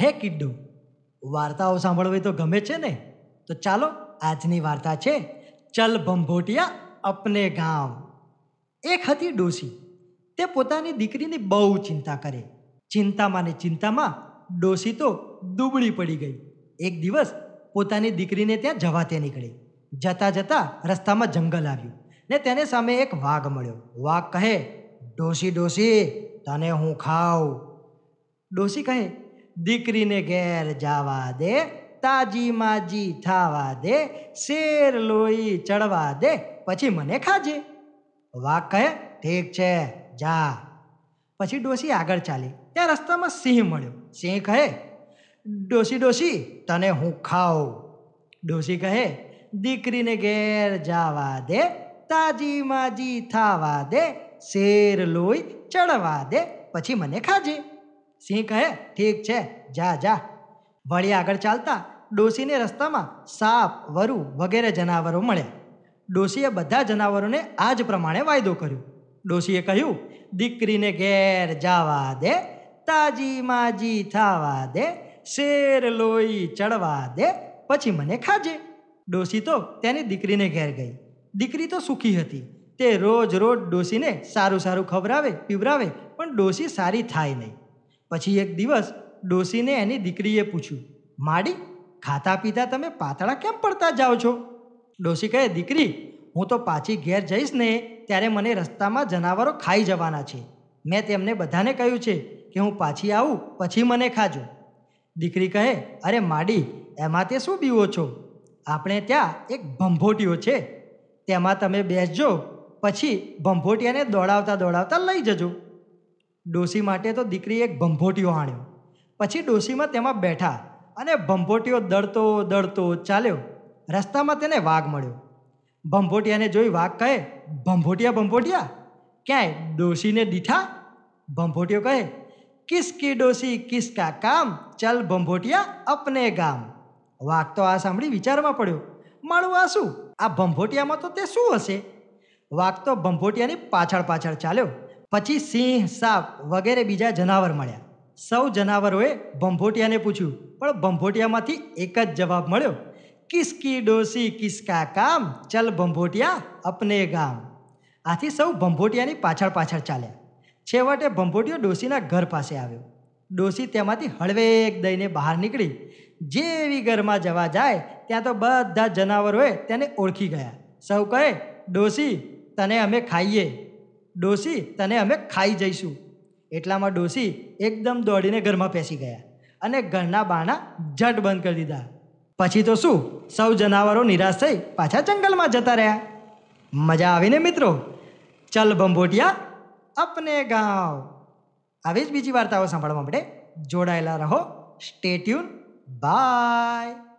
હે કિડ્ડુ, વાર્તાઓ સાંભળવી તો ગમે છે ને? તો ચાલો, આજની વાર્તા છે, ચલ ભંભોટિયા અપને ગામ. એક હતી ડોસી તે પોતાની દીકરીની બહુ ચિંતા કરે. ચિંતામાં ને ચિંતામાં ડોસી તો દુબળી પડી ગઈ. એક દિવસ પોતાની દીકરીને ત્યાં જવા તે નીકળી. જતા જતા રસ્તામાં જંગલ આવ્યું ને તેને સામે એક વાઘ મળ્યો. વાઘ કહે ડોસી ડોસી તને હું ખાઉં. ડોસી કહે દીકરીને ઘેર જાવા દે, તાજી માજી થાવા દે, શેર લોહી ચડવા દે, પછી મને ખાજે. વાઘ કહે, ઠીક છે, જા. પછી ડોસી આગળ ચાલી. ત્યાં રસ્તામાં સિંહ મળ્યો. સિંહ કહે ડોસી ડોસી તને હું ખાઉં. ડોસી કહે, દીકરીને ઘેર જાવા દે, તાજી માજી થાવા દે, શેર લોહી ચડવા દે, પછી મને ખાજે. સિંહ કહે, ઠીક છે, જા જા. વળી આગળ ચાલતા ડોસીને રસ્તામાં સાપ, વરુ વગેરે જનાવરો મળ્યા. ડોસીએ બધા જનાવરોને આ જ પ્રમાણે વાયદો કર્યો. ડોસીએ કહ્યું, દીકરીને ઘેર જાવા દે, તાજી માજી થાવા દે, શેર લોહી ચડવા દે, પછી મને ખાજે. ડોસી તો તેની દીકરીને ઘેર ગઈ. દીકરી તો સુખી હતી. તે રોજ રોજ ડોસીને સારું સારું ખવરાવે પીવરાવે, પણ ડોસી સારી થાય નહીં. પછી એક દિવસ ડોસીને એની દીકરીએ પૂછ્યું, માડી, ખાતા પીતા તમે પાતળા કેમ પડતા જાઓ છો? ડોસી કહે, દીકરી, હું તો પાછી ઘેર જઈશ ને ત્યારે મને રસ્તામાં જનાવરો ખાઈ જવાના છે. મેં તેમને બધાને કહ્યું છે કે હું પાછી આવું, પછી મને ખાજો. દીકરી કહે, અરે માડી, એમાં તે શું બીવો છો? આપણે ત્યાં એક ભંભોટીઓ છે. તેમાં તમે બેસજો, પછી ભંભોટિયાને દોડાવતા દોડાવતા લઈ જજો. ડોસી માટે તો દીકરીએ એક ભંભોટીઓ આણ્યો પછી ડોસીમાં તેમાં બેઠા અને ભંભોટીઓ દળતો દળતો ચાલ્યો. રસ્તામાં તેને વાઘ મળ્યો. ભંભોટિયાને જોઈ વાઘ કહે, ભંભોટિયા ભંભોટિયા, ક્યાંય ડોસીને દીઠા? ભંભોટિયો કહે કિસકી ડોસી કિસકા કામ? ચલ ભંભોટિયા, અપને ગામ. વાઘ તો આ સાંભળી વિચારમાં પડ્યો, મારું આ શું? આ ભંભોટિયામાં તો તે શું હશે? વાઘ તો ભંભોટિયાની પાછળ પાછળ ચાલ્યો. પછી સિંહ, સાપ વગેરે બીજા જનાવર મળ્યા. સૌ જનાવરોએ ભંભોટિયાને પૂછ્યું, પણ ભંભોટિયામાંથી એક જ જવાબ મળ્યો. કિસકી ડોસી કિસકા કામ? ચલ ભંભોટિયા અપને ગામ. આથી સૌ ભંભોટિયાની પાછળ પાછળ ચાલ્યા. છેવટે ભંભોટિયો ડોસીના ઘર પાસે આવ્યો. ડોસી તેમાંથી હળવેક દઈને બહાર નીકળી. જેવી ઘરમાં જવા જાય, ત્યાં તો બધા જનાવરોએ તેને ઓળખી ગયા. સૌ કહે, ડોસી, તને અમે ખાઈએ. ડોસી તને અમે ખાઈ જઈશું. એટલામાં ડોસી એકદમ દોડીને ઘરમાં પેસી ગયા અને ઘરના બાણા ઝટ બંધ કરી દીધા. પછી તો શું? સૌ જનાવરો નિરાશ થઈ પાછા જંગલમાં જતા રહ્યા. મજા આવીને મિત્રો? ચલ ભંભોટિયા, અપને ગાંવ. આવી જ બીજી વાર્તાઓ સાંભળવા માટે જોડાયેલા રહો. Stay tuned by